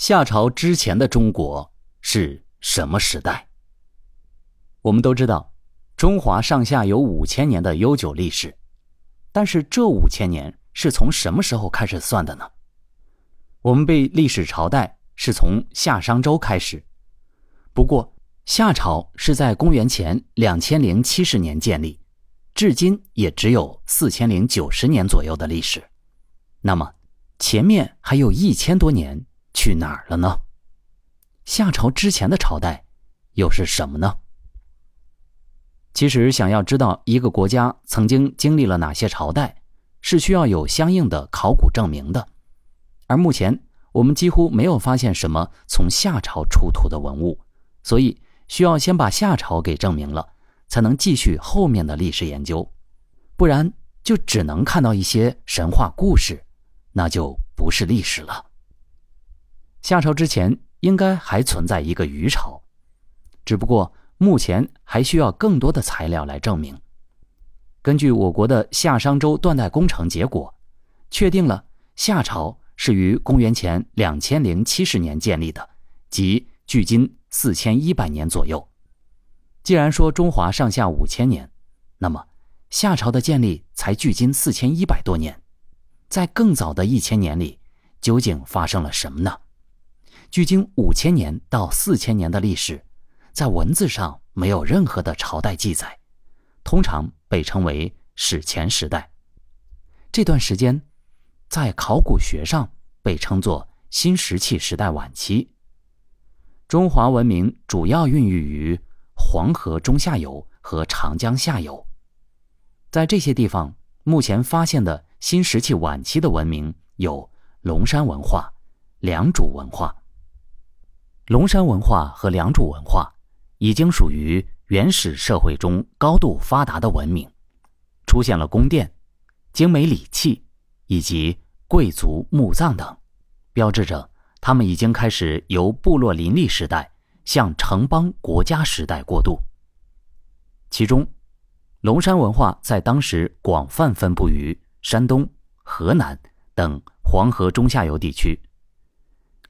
夏朝之前的中国是什么时代？我们都知道，中华上下有五千年的悠久历史，但是这五千年是从什么时候开始算的呢？我们背历史朝代是从夏商周开始，不过夏朝是在公元前两千零七十年建立，至今也只有四千零九十年左右的历史。那么，前面还有一千多年。去哪儿了呢？夏朝之前的朝代又是什么呢？其实，想要知道一个国家曾经经历了哪些朝代，是需要有相应的考古证明的。而目前，我们几乎没有发现什么从夏朝出土的文物，所以需要先把夏朝给证明了，才能继续后面的历史研究。不然，就只能看到一些神话故事，那就不是历史了。夏朝之前应该还存在一个虞朝，只不过目前还需要更多的材料来证明。根据我国的夏商周断代工程结果，确定了夏朝是于公元前两千零七十年建立的，即距今四千一百年左右。既然说中华上下五千年，那么夏朝的建立才距今四千一百多年，在更早的一千年里，究竟发生了什么呢？距今五千年到四千年的历史，在文字上没有任何的朝代记载，通常被称为史前时代。这段时间，在考古学上被称作新石器时代晚期。中华文明主要孕育于黄河中下游和长江下游，在这些地方，目前发现的新石器晚期的文明有龙山文化、良渚文化。龙山文化和良渚文化已经属于原始社会中高度发达的文明，出现了宫殿、精美礼器以及贵族墓葬等，标志着他们已经开始由部落林立时代向城邦国家时代过渡。其中，龙山文化在当时广泛分布于山东、河南等黄河中下游地区。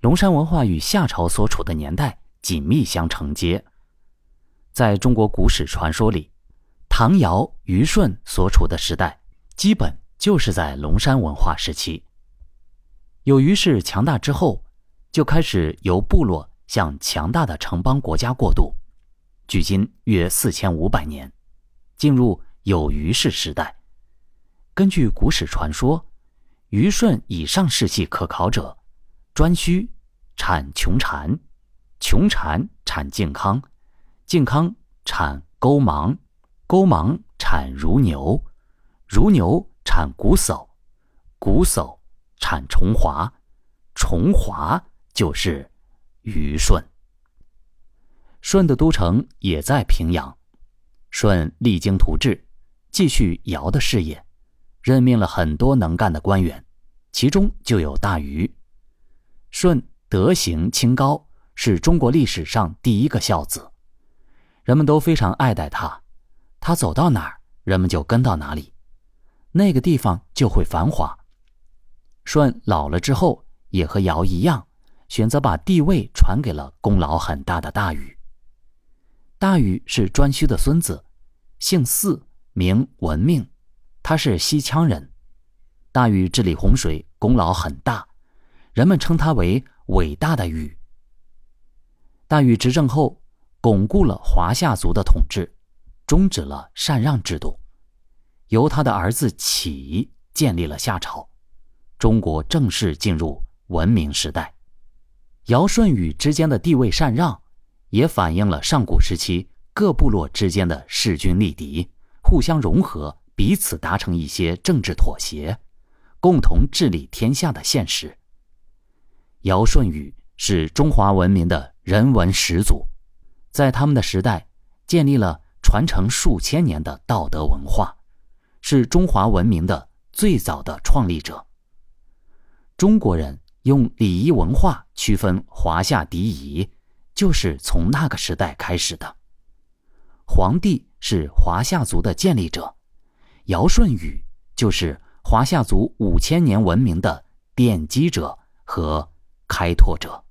龙山文化与夏朝所处的年代紧密相承接。在中国古史传说里，唐尧虞舜所处的时代，基本就是在龙山文化时期。有虞氏强大之后，就开始由部落向强大的城邦国家过渡，距今约四千五百年，进入有虞氏时代。根据古史传说，虞舜以上世系可考者。颛顼产穷蝉，穷蝉产靖康，靖康产勾芒，勾芒产如牛，如牛产瞽叟，瞽叟产重华，重华就是虞舜。舜的都城也在平阳，舜励精图治，继续尧的事业，任命了很多能干的官员，其中就有大禹。舜德行清高，是中国历史上第一个孝子，人们都非常爱戴他。他走到哪儿，人们就跟到哪里，那个地方就会繁华。舜老了之后，也和尧一样，选择把帝位传给了功劳很大的大禹。大禹是颛顼的孙子，姓祀，名文命，他是西羌人。大禹治理洪水，功劳很大。人们称他为伟大的禹。大禹执政后，巩固了华夏族的统治，终止了禅让制度，由他的儿子启建立了夏朝，中国正式进入文明时代。尧舜禹之间的地位禅让，也反映了上古时期各部落之间的势均力敌、互相融合、彼此达成一些政治妥协，共同治理天下的现实。尧舜禹是中华文明的人文始祖，在他们的时代建立了传承数千年的道德文化，是中华文明的最早的创立者。中国人用礼仪文化区分华夏敌夷，就是从那个时代开始的。黄帝是华夏族的建立者，尧舜禹就是华夏族五千年文明的奠基者和。开拓者。